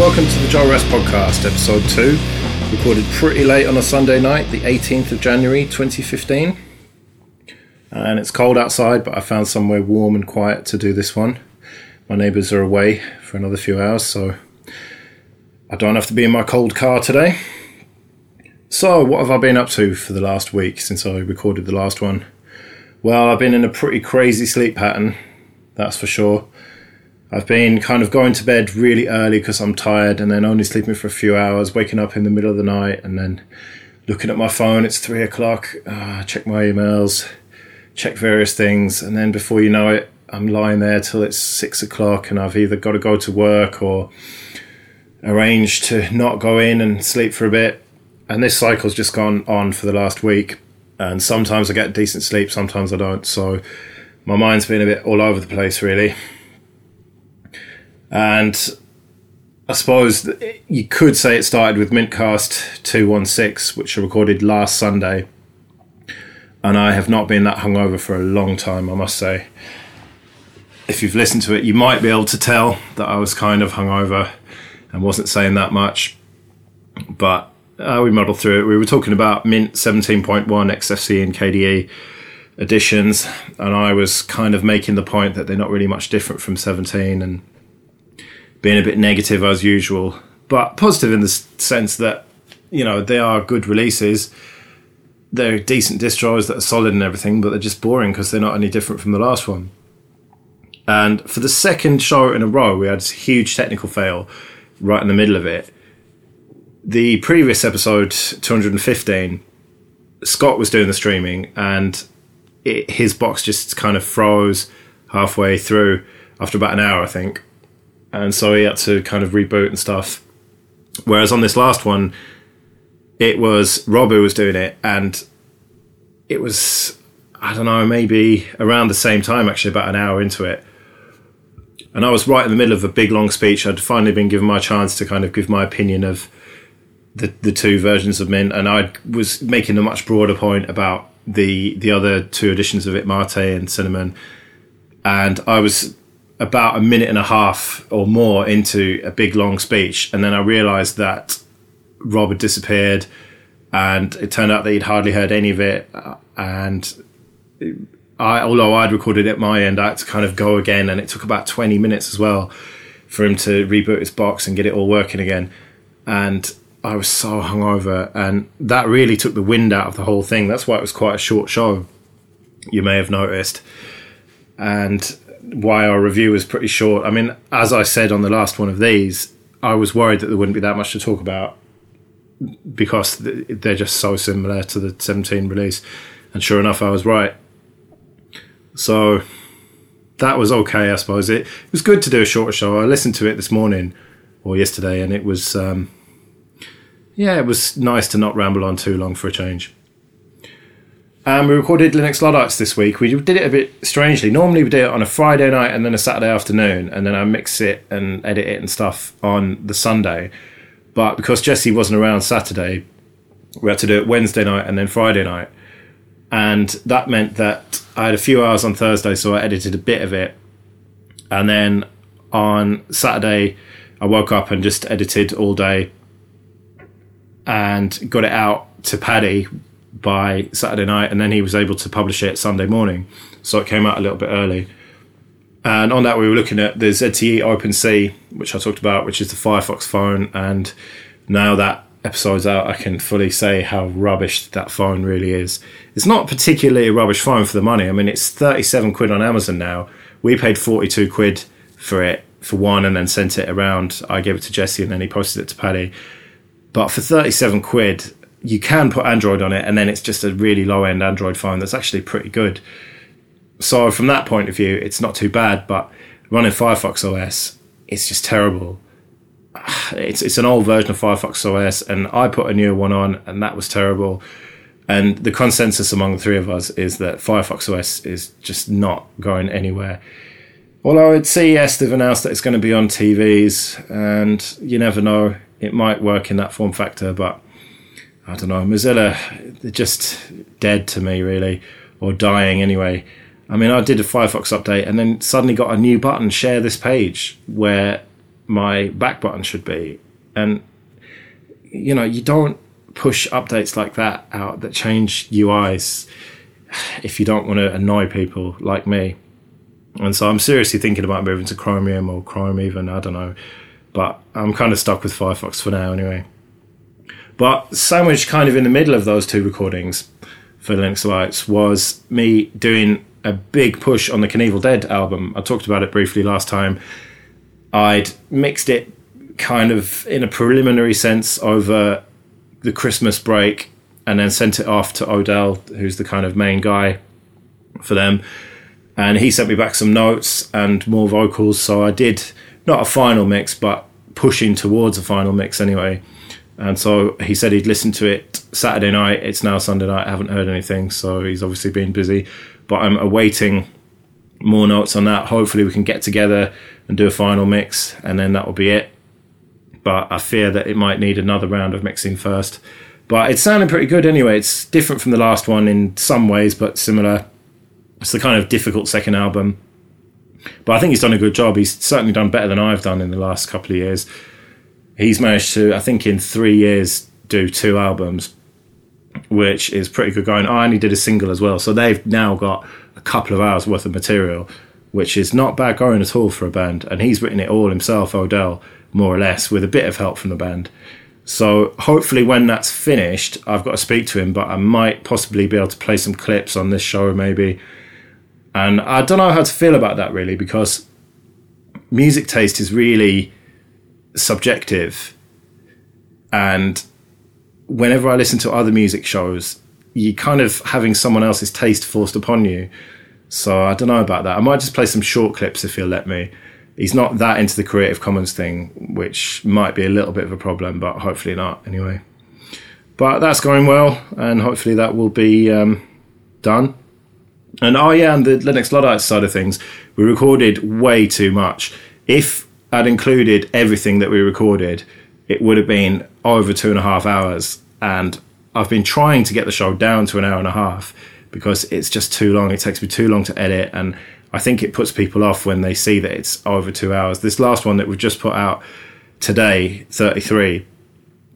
Welcome to the Joe Ress Podcast, episode 2, recorded pretty late on a Sunday night, the 18th of January 2015. And it's cold outside, but I found somewhere warm and quiet to do this one. My neighbours are away for another few hours, so I don't have to be in my cold car today. So, what have I been up to for the last week since I recorded the last one? Well, I've been in a pretty crazy sleep pattern, that's for sure. I've been kind of going to bed really early because I'm tired and then only sleeping for a few hours, waking up in the middle of the night and then looking at my phone. It's three o'clock. Uh, check my emails, check various things, and then before you know it, I'm lying there till it's six o'clock and I've either got to go to work or arrange to not go in and sleep for a bit and this cycle's just gone on for the last week. And sometimes I get decent sleep, sometimes I don't. So my mind's been a bit all over the place, really. And I suppose you could say it started with Mintcast 216, which I recorded last Sunday. And I have not been that hungover for a long time, I must say. If you've listened to it, you might be able to tell that I was kind of hungover and wasn't saying that much. But uh, we muddled through it. We were talking about Mint 17.1 Xfce and KDE editions, and I was kind of making the point that they're not really much different from 17 and being a bit negative as usual, but positive in the sense that, you know, they are good releases. They're decent distros that are solid and everything, but they're just boring because they're not any different from the last one. And for the second show in a row, we had a huge technical fail right in the middle of it the previous episode 215 scott was doing the streaming and it, his box just kind of froze halfway through after about an hour i think and so he had to kind of reboot and stuff. Whereas on this last one it was rob who was doing it and it was i don't know maybe around the same time actually about an hour into it. And i was right in the middle of a big long speech. I'd finally been given my chance to kind of give my opinion of the the two versions of Mint, and I was making a much broader point about the the other two editions of it, Mate and Cinnamon, and I was about a minute and a half or more into a big long speech, and then I realised that Rob had disappeared, and it turned out that he'd hardly heard any of it, and. I, although I'd recorded it at my end, I had to kind of go again, and it took about twenty minutes as well for him to reboot his box and get it all working again. And I was so hungover, and that really took the wind out of the whole thing. That's why it was quite a short show. You may have noticed, and why our review was pretty short. I mean, as I said on the last one of these, I was worried that there wouldn't be that much to talk about because they're just so similar to the 17 release. And sure enough, I was right. So that was okay, I suppose. It, it was good to do a shorter show. I listened to it this morning or yesterday, and it was. Um, yeah, it was nice to not ramble on too long for a change. And we recorded Linux Luddites this week. We did it a bit strangely. Normally we do it on a Friday night and then a Saturday afternoon, and then I mix it and edit it and stuff on the Sunday. But because Jesse wasn't around Saturday, we had to do it Wednesday night and then Friday night. And that meant that I had a few hours on Thursday, so I edited a bit of it. And then on Saturday, I woke up and just edited all day and got it out to Paddy by Saturday night, and then he was able to publish it Sunday morning. So it came out a little bit early. And on that, we were looking at the ZTE OpenC, which I talked about, which is the Firefox phone. And now that episode's out, I can fully say how rubbish that phone really is. It's not particularly a rubbish phone for the money. I mean, it's 37 quid on Amazon now. We paid 42 quid for it for one and then sent it around. I gave it to Jesse and then he posted it to Paddy. But for 37 quid, you can put Android on it, and then it's just a really low end Android phone that's actually pretty good. So, from that point of view, it's not too bad, but running Firefox OS, it's just terrible. It's, it's an old version of Firefox OS, and I put a newer one on, and that was terrible. And the consensus among the three of us is that Firefox OS is just not going anywhere. Although at CES they've announced that it's going to be on TVs, and you never know it might work in that form factor, but I don't know. Mozilla, they're just dead to me, really, or dying anyway. I mean, I did a Firefox update and then suddenly got a new button, share this page, where my back button should be. And, you know, you don't push updates like that out that change UIs if you don't want to annoy people like me. And so I'm seriously thinking about moving to Chromium or Chrome even, I don't know. But I'm kind of stuck with Firefox for now anyway. But sandwiched kind of in the middle of those two recordings for Linux Luddites was me doing a big push on the Knievel Dead album. I talked about it briefly last time. I'd mixed it kind of in a preliminary sense over the Christmas break and then sent it off to Odell, who's the kind of main guy for them. And he sent me back some notes and more vocals. So I did not a final mix, but pushing towards a final mix anyway. And so he said he'd listened to it Saturday night. It's now Sunday night. I haven't heard anything. So he's obviously been busy. But I'm awaiting more notes on that. Hopefully, we can get together and do a final mix, and then that will be it. But I fear that it might need another round of mixing first. But it's sounding pretty good anyway. It's different from the last one in some ways, but similar. It's the kind of difficult second album. But I think he's done a good job. He's certainly done better than I've done in the last couple of years. He's managed to, I think, in three years, do two albums which is pretty good going. I only did a single as well, so they've now got a couple of hours worth of material, which is not bad going at all for a band. And he's written it all himself, Odell, more or less, with a bit of help from the band. So hopefully, when that's finished, I've got to speak to him, but I might possibly be able to play some clips on this show, maybe. And I don't know how to feel about that really, because music taste is really subjective. And whenever I listen to other music shows, you kind of having someone else's taste forced upon you. So I don't know about that. I might just play some short clips if he'll let me. He's not that into the Creative Commons thing, which might be a little bit of a problem, but hopefully not anyway. But that's going well, and hopefully that will be um, done. And oh yeah, and the Linux Luddites side of things, we recorded way too much. If I'd included everything that we recorded, it would have been over two and a half hours. And I've been trying to get the show down to an hour and a half because it's just too long. It takes me too long to edit. And I think it puts people off when they see that it's over two hours. This last one that we've just put out today, 33,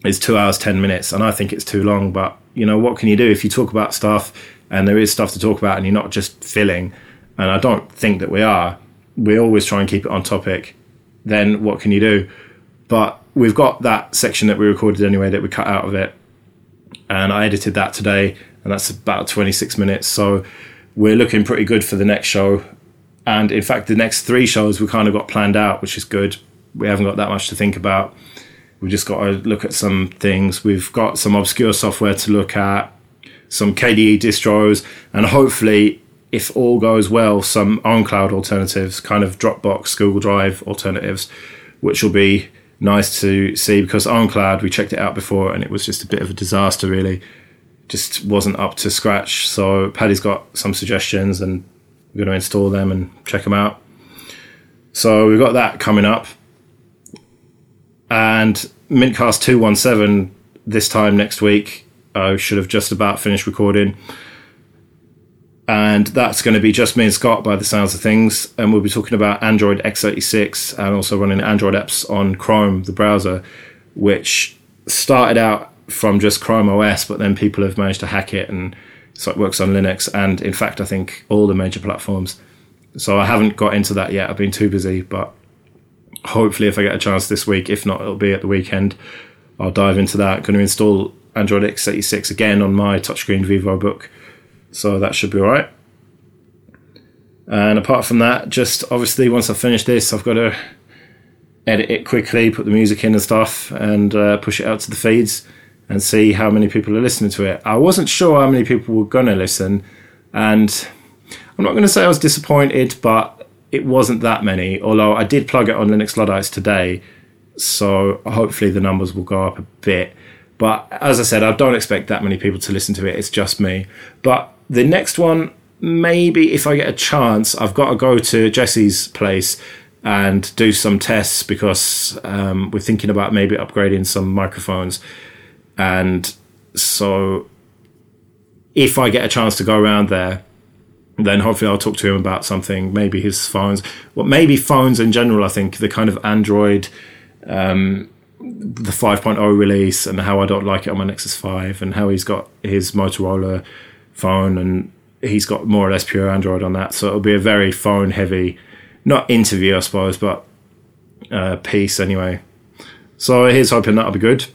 is two hours, 10 minutes. And I think it's too long. But, you know, what can you do if you talk about stuff and there is stuff to talk about and you're not just filling? And I don't think that we are. We always try and keep it on topic. Then what can you do? But we've got that section that we recorded anyway that we cut out of it, and I edited that today, and that's about 26 minutes. So we're looking pretty good for the next show. And in fact, the next three shows we kind of got planned out, which is good. We haven't got that much to think about. We've just got to look at some things. We've got some obscure software to look at, some KDE distros, and hopefully, if all goes well, some OwnCloud alternatives, kind of Dropbox, Google Drive alternatives, which will be nice to see because OwnCloud, we checked it out before and it was just a bit of a disaster, really. Just wasn't up to scratch. So Paddy's got some suggestions and we're going to install them and check them out. So we've got that coming up. And Mintcast 217 this time next week. I should have just about finished recording and that's going to be just me and Scott by the sounds of things. And we'll be talking about Android x86 and also running Android apps on Chrome, the browser, which started out from just Chrome OS, but then people have managed to hack it and so it works on Linux and, in fact, I think all the major platforms. So I haven't got into that yet. I've been too busy, but hopefully, if I get a chance this week, if not, it'll be at the weekend. I'll dive into that. Going to install Android x86 again on my touchscreen VivoBook so that should be all right. And apart from that, just obviously once I finish this, I've got to edit it quickly, put the music in and stuff, and uh, push it out to the feeds and see how many people are listening to it. I wasn't sure how many people were going to listen, and I'm not going to say I was disappointed, but it wasn't that many. Although I did plug it on Linux Luddites today, so hopefully the numbers will go up a bit. But as I said, I don't expect that many people to listen to it. It's just me. But the next one, maybe if I get a chance, I've got to go to Jesse's place and do some tests because um, we're thinking about maybe upgrading some microphones. And so if I get a chance to go around there, then hopefully I'll talk to him about something, maybe his phones, well, maybe phones in general. I think the kind of Android um, the 5.0 release and how I don't like it on my Nexus 5 and how he's got his Motorola phone and he's got more or less pure Android on that. So it'll be a very phone heavy, not interview, I suppose, but uh, piece anyway. So here's hoping that'll be good.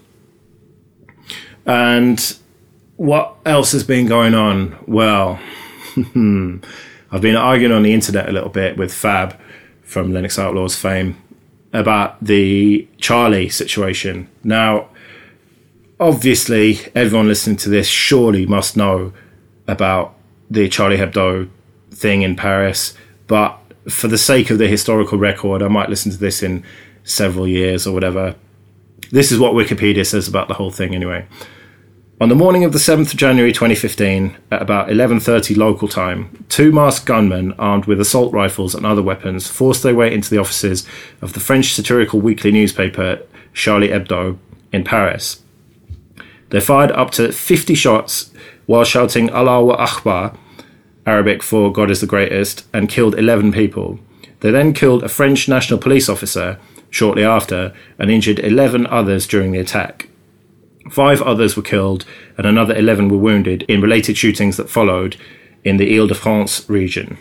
And what else has been going on? Well, I've been arguing on the internet a little bit with Fab from Linux Outlaws fame about the Charlie situation. Now, obviously, everyone listening to this surely must know about the Charlie Hebdo thing in Paris, but for the sake of the historical record, I might listen to this in several years or whatever. This is what Wikipedia says about the whole thing, anyway. On the morning of the 7th of January 2015, at about 11:30 local time, two masked gunmen armed with assault rifles and other weapons forced their way into the offices of the French satirical weekly newspaper Charlie Hebdo in Paris. They fired up to 50 shots while shouting Allahu Akbar, Arabic for God is the greatest, and killed 11 people. They then killed a French national police officer shortly after and injured 11 others during the attack. Five others were killed and another 11 were wounded in related shootings that followed in the Ile de France region.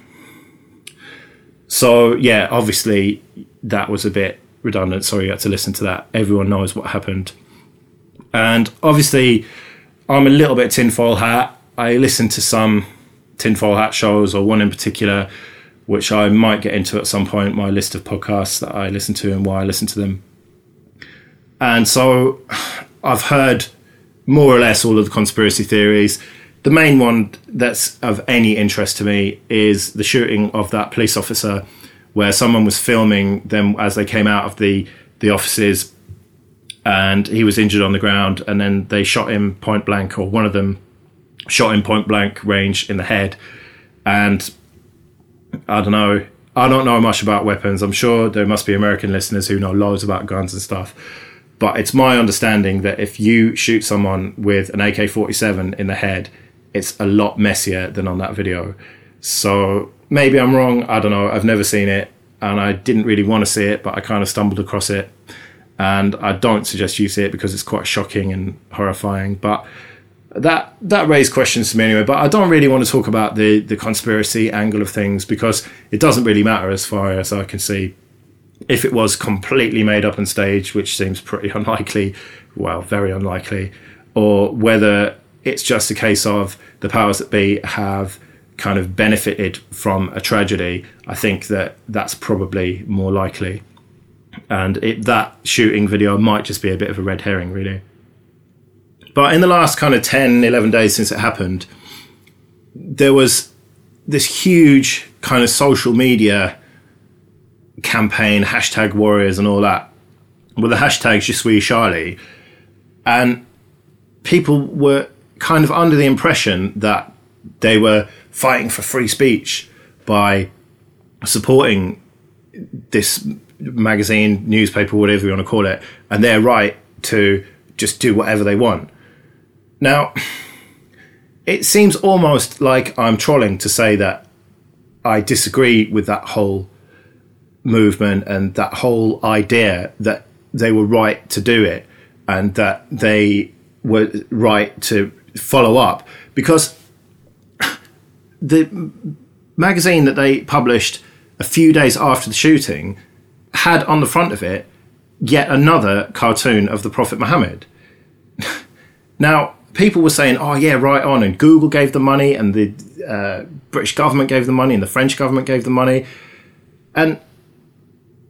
So, yeah, obviously that was a bit redundant. Sorry you had to listen to that. Everyone knows what happened. And obviously, I'm a little bit tinfoil hat. I listen to some tinfoil hat shows, or one in particular, which I might get into at some point, my list of podcasts that I listen to and why I listen to them. And so I've heard more or less all of the conspiracy theories. The main one that's of any interest to me is the shooting of that police officer, where someone was filming them as they came out of the the offices, and he was injured on the ground, and then they shot him point blank, or one of them shot him point blank range in the head, and I don't know. I don't know much about weapons. I'm sure there must be American listeners who know loads about guns and stuff but it's my understanding that if you shoot someone with an AK 47 in the head, it's a lot messier than on that video. So maybe I'm wrong. I don't know. I've never seen it and I didn't really want to see it, but I kind of stumbled across it. And I don't suggest you see it because it's quite shocking and horrifying. But that that raised questions to me anyway. But I don't really want to talk about the the conspiracy angle of things because it doesn't really matter as far as I can see if it was completely made up on stage, which seems pretty unlikely, well, very unlikely, or whether it's just a case of the powers that be have kind of benefited from a tragedy, I think that that's probably more likely. And it, that shooting video might just be a bit of a red herring, really. But in the last kind of 10, 11 days since it happened, there was this huge kind of social media campaign, hashtag warriors, and all that, with the hashtag Je suis Charlie. And people were kind of under the impression that they were fighting for free speech by supporting this magazine, newspaper, whatever you want to call it, and their right to just do whatever they want. Now, it seems almost like I'm trolling to say that I disagree with that whole movement and that whole idea that they were right to do it and that they were right to follow up because the magazine that they published a few days after the shooting had on the front of it yet another cartoon of the Prophet Muhammad. now, people were saying, oh, yeah, right on. And Google gave the money, and the uh, British government gave the money, and the French government gave the money. And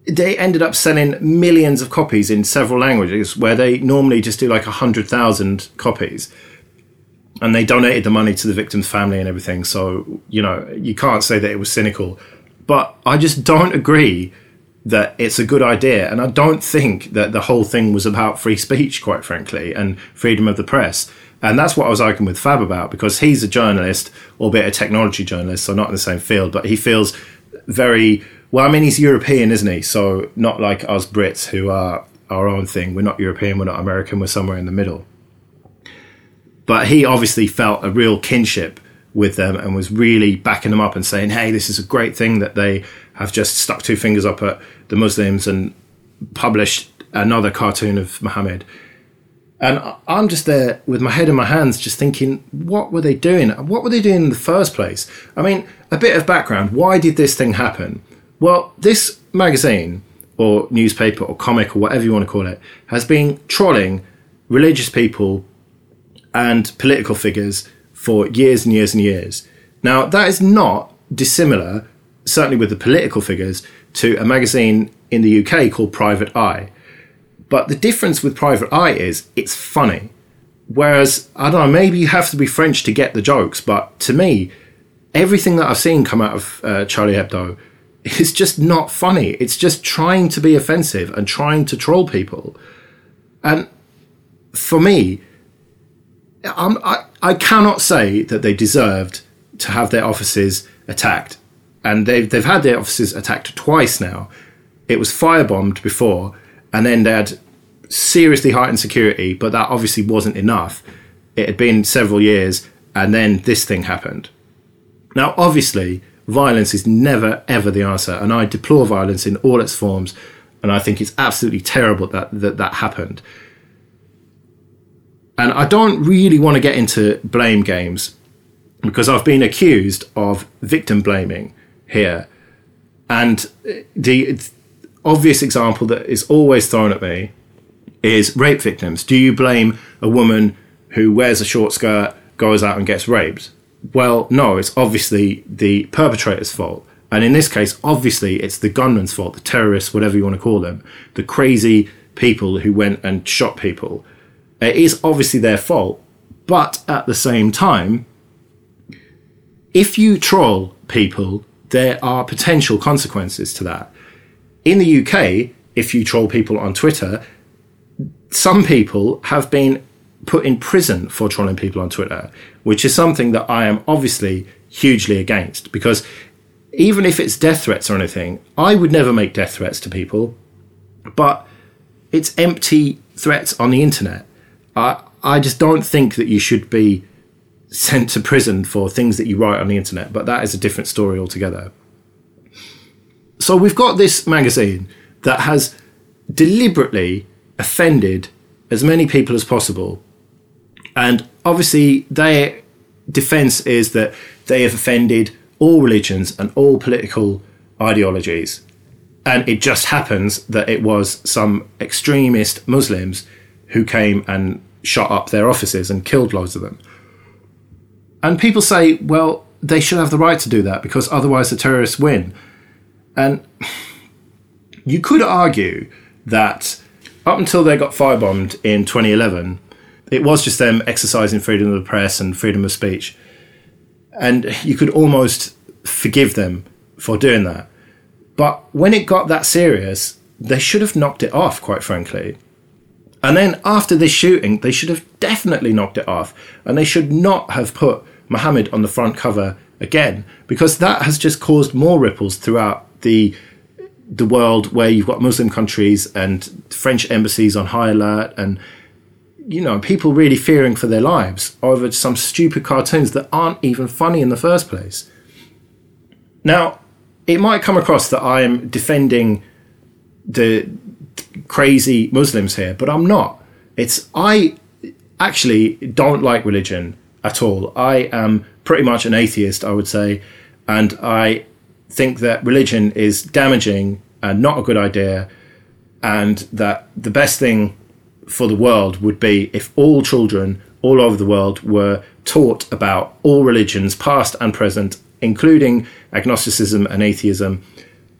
they ended up selling millions of copies in several languages where they normally just do like 100,000 copies. And they donated the money to the victim's family and everything. So, you know, you can't say that it was cynical. But I just don't agree that it's a good idea. And I don't think that the whole thing was about free speech, quite frankly, and freedom of the press. And that's what I was arguing with Fab about because he's a journalist, albeit a technology journalist, so not in the same field, but he feels very well, I mean, he's European, isn't he? So not like us Brits who are our own thing. We're not European, we're not American, we're somewhere in the middle. But he obviously felt a real kinship with them and was really backing them up and saying, hey, this is a great thing that they have just stuck two fingers up at the Muslims and published another cartoon of Muhammad. And I'm just there with my head in my hands, just thinking, what were they doing? What were they doing in the first place? I mean, a bit of background. Why did this thing happen? Well, this magazine or newspaper or comic or whatever you want to call it has been trolling religious people and political figures for years and years and years. Now, that is not dissimilar, certainly with the political figures, to a magazine in the UK called Private Eye. But the difference with Private Eye is it's funny. Whereas, I don't know, maybe you have to be French to get the jokes, but to me, everything that I've seen come out of uh, Charlie Hebdo is just not funny. It's just trying to be offensive and trying to troll people. And for me, I'm, I, I cannot say that they deserved to have their offices attacked. And they've, they've had their offices attacked twice now. It was firebombed before, and then they had seriously heightened security, but that obviously wasn't enough. It had been several years, and then this thing happened. Now, obviously, violence is never ever the answer, and I deplore violence in all its forms, and I think it's absolutely terrible that that, that happened. And I don't really want to get into blame games because I've been accused of victim blaming here. And the obvious example that is always thrown at me is rape victims. Do you blame a woman who wears a short skirt, goes out and gets raped? Well, no, it's obviously the perpetrator's fault. And in this case, obviously, it's the gunman's fault, the terrorists, whatever you want to call them, the crazy people who went and shot people. It is obviously their fault. But at the same time, if you troll people, there are potential consequences to that. In the UK, if you troll people on Twitter, some people have been put in prison for trolling people on Twitter, which is something that I am obviously hugely against because even if it's death threats or anything, I would never make death threats to people, but it's empty threats on the internet. I, I just don't think that you should be sent to prison for things that you write on the internet, but that is a different story altogether. So we've got this magazine that has deliberately offended as many people as possible. And obviously, their defense is that they have offended all religions and all political ideologies. And it just happens that it was some extremist Muslims who came and shot up their offices and killed loads of them. And people say, well, they should have the right to do that because otherwise the terrorists win. And you could argue that up until they got firebombed in 2011, it was just them exercising freedom of the press and freedom of speech. And you could almost forgive them for doing that. But when it got that serious, they should have knocked it off, quite frankly. And then after this shooting, they should have definitely knocked it off. And they should not have put Muhammad on the front cover again, because that has just caused more ripples throughout the the world where you've got Muslim countries and French embassies on high alert and you know, people really fearing for their lives over some stupid cartoons that aren't even funny in the first place. Now, it might come across that I am defending the crazy Muslims here, but I'm not. It's I actually don't like religion at all. I am pretty much an atheist, I would say, and I think that religion is damaging and not a good idea, and that the best thing for the world would be if all children all over the world were taught about all religions, past and present, including agnosticism and atheism.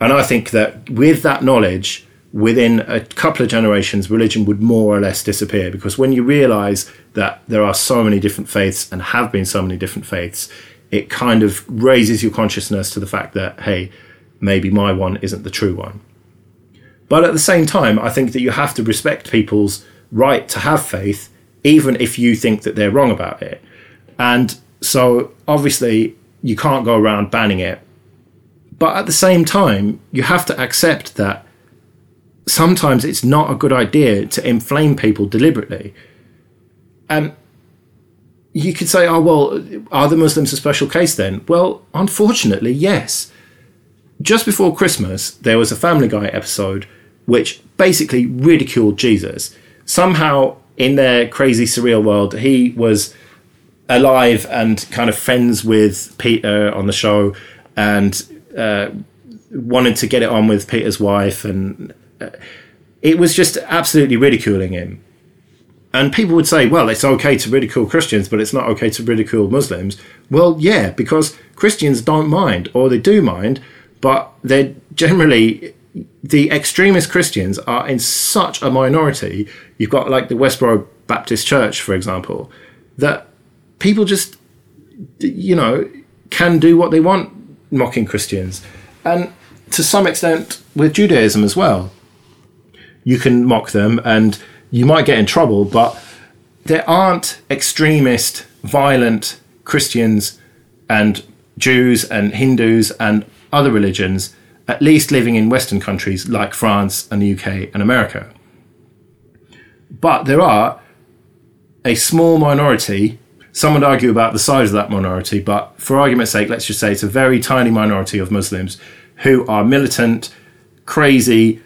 And I think that with that knowledge, within a couple of generations, religion would more or less disappear. Because when you realize that there are so many different faiths and have been so many different faiths, it kind of raises your consciousness to the fact that, hey, maybe my one isn't the true one. But at the same time, I think that you have to respect people's right to have faith, even if you think that they're wrong about it. And so obviously, you can't go around banning it. But at the same time, you have to accept that sometimes it's not a good idea to inflame people deliberately. And you could say, oh, well, are the Muslims a special case then? Well, unfortunately, yes. Just before Christmas, there was a Family Guy episode which basically ridiculed Jesus. Somehow, in their crazy surreal world, he was alive and kind of friends with Peter on the show and uh, wanted to get it on with Peter's wife. And it was just absolutely ridiculing him. And people would say, well, it's okay to ridicule Christians, but it's not okay to ridicule Muslims. Well, yeah, because Christians don't mind, or they do mind, but they're generally the extremist Christians are in such a minority. You've got like the Westboro Baptist Church, for example, that people just, you know, can do what they want mocking Christians. And to some extent with Judaism as well. You can mock them and you might get in trouble, but there aren't extremist, violent Christians and Jews and Hindus and other religions, at least living in Western countries like France and the UK and America. But there are a small minority. Some would argue about the size of that minority, but for argument's sake, let's just say it's a very tiny minority of Muslims who are militant, crazy,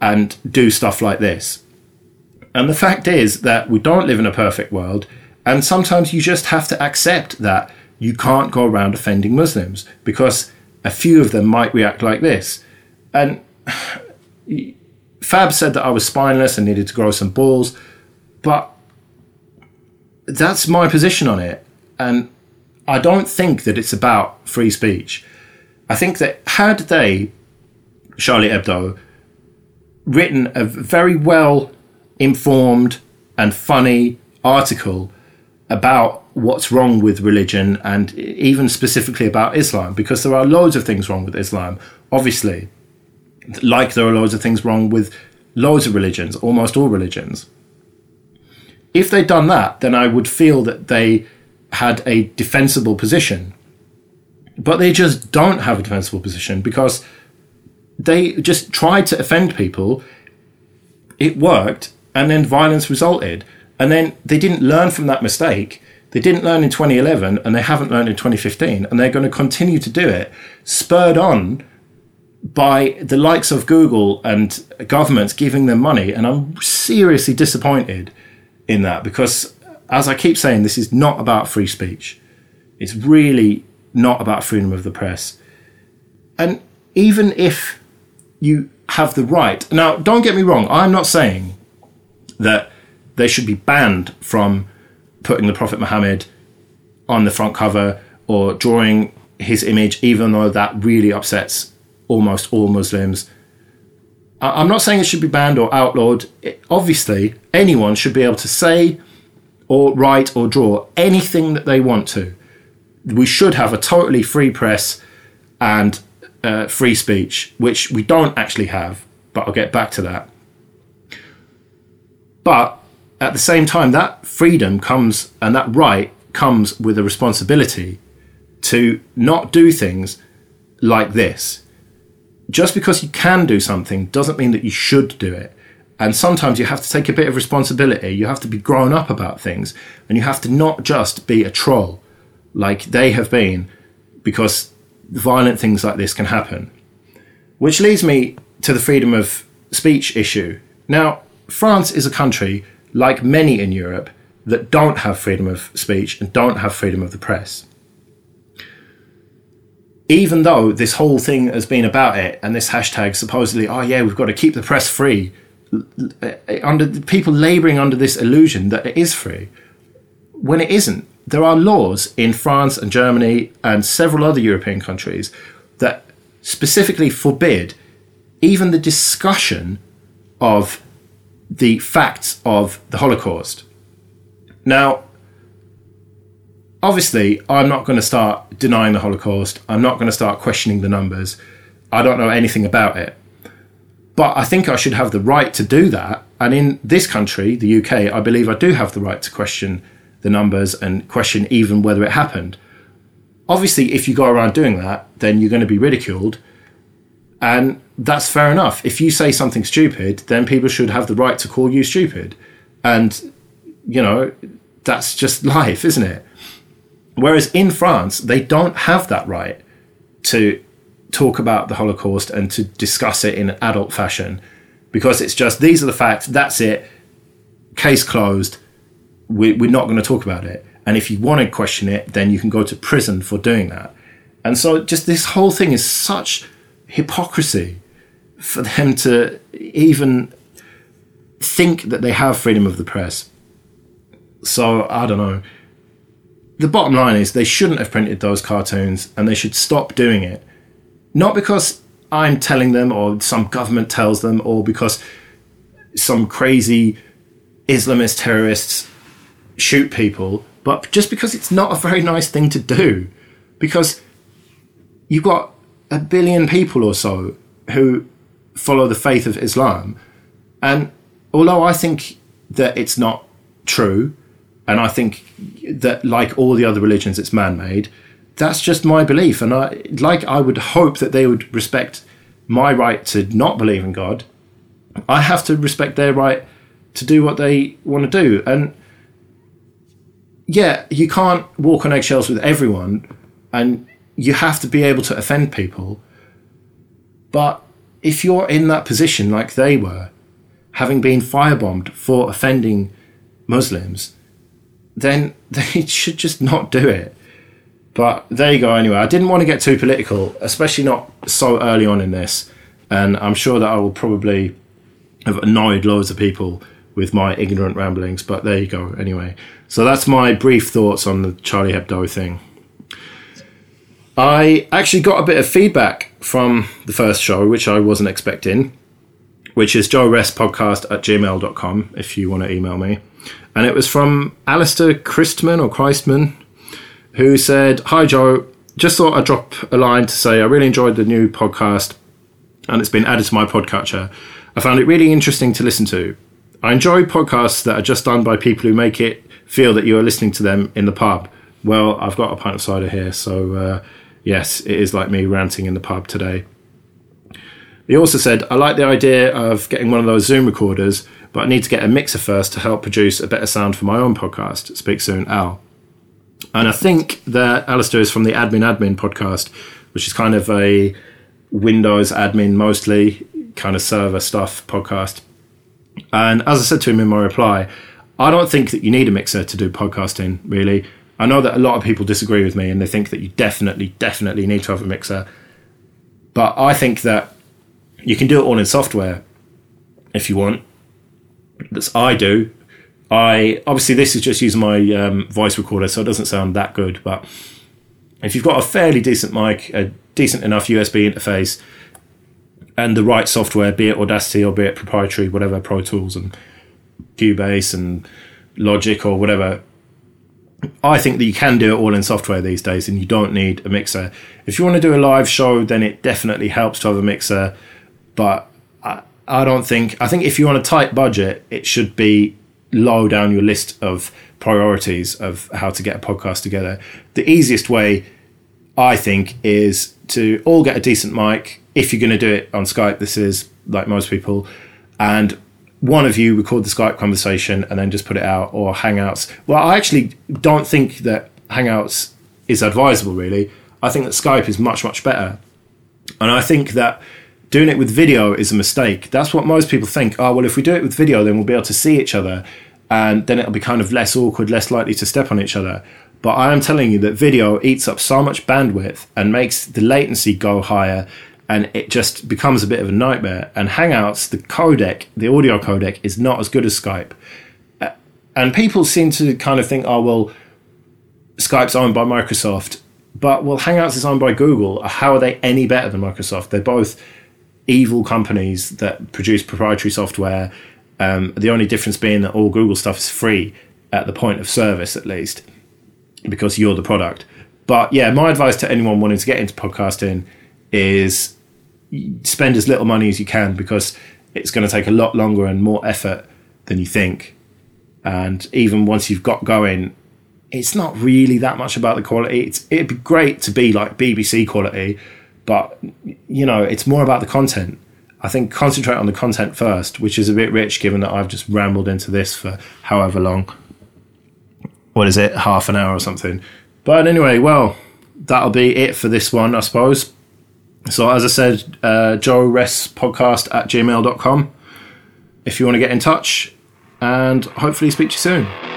and do stuff like this. And the fact is that we don't live in a perfect world, and sometimes you just have to accept that you can't go around offending Muslims because a few of them might react like this. And Fab said that I was spineless and needed to grow some balls, but that's my position on it. And I don't think that it's about free speech. I think that had they, Charlie Hebdo, written a very well informed and funny article about what's wrong with religion and even specifically about Islam, because there are loads of things wrong with Islam, obviously, like there are loads of things wrong with loads of religions, almost all religions. If they'd done that, then I would feel that they had a defensible position. But they just don't have a defensible position because they just tried to offend people. It worked, and then violence resulted. And then they didn't learn from that mistake. They didn't learn in 2011, and they haven't learned in 2015, and they're going to continue to do it, spurred on by the likes of Google and governments giving them money. And I'm seriously disappointed in that because, as I keep saying, this is not about free speech. It's really not about freedom of the press. And even if you have the right, now don't get me wrong, I'm not saying that they should be banned from putting the Prophet Muhammad on the front cover or drawing his image, even though that really upsets almost all Muslims. I'm not saying it should be banned or outlawed. It, obviously, anyone should be able to say or write or draw anything that they want to we should have a totally free press and uh, free speech, which we don't actually have, but I'll get back to that. But at the same time, that freedom comes and that right comes with a responsibility to not do things like this. Just because you can do something doesn't mean that you should do it. And sometimes you have to take a bit of responsibility. You have to be grown up about things and you have to not just be a troll like they have been, because violent things like this can happen. Which leads me to the freedom of speech issue. Now, France is a country, like many in Europe, that don't have freedom of speech and don't have freedom of the press. Even though this whole thing has been about it, and this hashtag supposedly, oh yeah, we've got to keep the press free, eh, under people labouring under this illusion that it is free, when it isn't there are laws in France and Germany and several other European countries that specifically forbid even the discussion of the facts of the Holocaust. Now, obviously, I'm not going to start denying the Holocaust. I'm not going to start questioning the numbers. I don't know anything about it. But I think I should have the right to do that. And in this country, the UK, I believe I do have the right to question the numbers and question even whether it happened. Obviously, if you go around doing that, then you're going to be ridiculed. And that's fair enough. If you say something stupid, then people should have the right to call you stupid. And, you know, that's just life, isn't it? Whereas in France, they don't have that right to talk about the Holocaust and to discuss it in an adult fashion because it's just these are the facts. That's it. Case closed. We, we're not going to talk about it. And if you want to question it, then you can go to prison for doing that. And so, just this whole thing is such hypocrisy for them to even think that they have freedom of the press. So, I don't know. The bottom line is they shouldn't have printed those cartoons and they should stop doing it. Not because I'm telling them or some government tells them or because some crazy Islamist terrorists shoot people, but just because it's not a very nice thing to do. Because you've got a billion people or so who follow the faith of Islam. And although I think that it's not true, and I think that like all the other religions, it's man made, that's just my belief. And I like I would hope that they would respect my right to not believe in God. I have to respect their right to do what they want to do. And yeah, you can't walk on eggshells with everyone, and you have to be able to offend people. But if you're in that position like they were, having been firebombed for offending Muslims, then they should just not do it. But there you go, anyway. I didn't want to get too political, especially not so early on in this. And I'm sure that I will probably have annoyed loads of people with my ignorant ramblings, but there you go, anyway. So that's my brief thoughts on the Charlie Hebdo thing. I actually got a bit of feedback from the first show, which I wasn't expecting, which is joeresspodcast at gmail.com if you want to email me. And it was from Alistair Christman or Christman, who said, Hi Joe, just thought I'd drop a line to say I really enjoyed the new podcast and it's been added to my podcatcher. I found it really interesting to listen to. I enjoy podcasts that are just done by people who make it feel that you are listening to them in the pub. Well, I've got a pint of cider here, so uh, yes, it is like me ranting in the pub today. He also said, I like the idea of getting one of those Zoom recorders, but I need to get a mixer first to help produce a better sound for my own podcast. Speak soon, Al. And I think that Alistair is from the Admin Admin podcast, which is kind of a Windows admin mostly kind of server stuff podcast. And as I said to him in my reply, I don't think that you need a mixer to do podcasting, really. I know that a lot of people disagree with me and they think that you definitely, definitely need to have a mixer. But I think that you can do it all in software if you want. That's I do. I obviously this is just using my um, voice recorder, so it doesn't sound that good. But if you've got a fairly decent mic, a decent enough USB interface, and the right software, be it Audacity or be it proprietary, whatever Pro Tools and Cubase and Logic or whatever, I think that you can do it all in software these days and you don't need a mixer. If you want to do a live show, then it definitely helps to have a mixer. But I, I don't think, I think if you're on a tight budget, it should be low down your list of priorities of how to get a podcast together. The easiest way, I think, is to all get a decent mic. If you're going to do it on Skype, this is like most people, and one of you record the Skype conversation and then just put it out or Hangouts. Well, I actually don't think that Hangouts is advisable, really. I think that Skype is much, much better. And I think that doing it with video is a mistake. That's what most people think. Oh, well, if we do it with video, then we'll be able to see each other and then it'll be kind of less awkward, less likely to step on each other. But I am telling you that video eats up so much bandwidth and makes the latency go higher and it just becomes a bit of a nightmare. And Hangouts, the codec, the audio codec, is not as good as Skype. Uh, and people seem to kind of think, oh, well, Skype's owned by Microsoft, but well, Hangouts is owned by Google. How are they any better than Microsoft? They're both evil companies that produce proprietary software. Um, the only difference being that all Google stuff is free at the point of service, at least, because you're the product. But yeah, my advice to anyone wanting to get into podcasting is spend as little money as you can because it's going to take a lot longer and more effort than you think. And even once you've got going, it's not really that much about the quality. It's, it'd be great to be like BBC quality, but you know, it's more about the content. I think concentrate on the content first, which is a bit rich given that I've just rambled into this for however long. What is it? Half an hour or something. But anyway, well, that'll be it for this one, I suppose. So, as I said, uh, Joe Ress podcast at gmail.com. if you want to get in touch, and hopefully speak to you soon.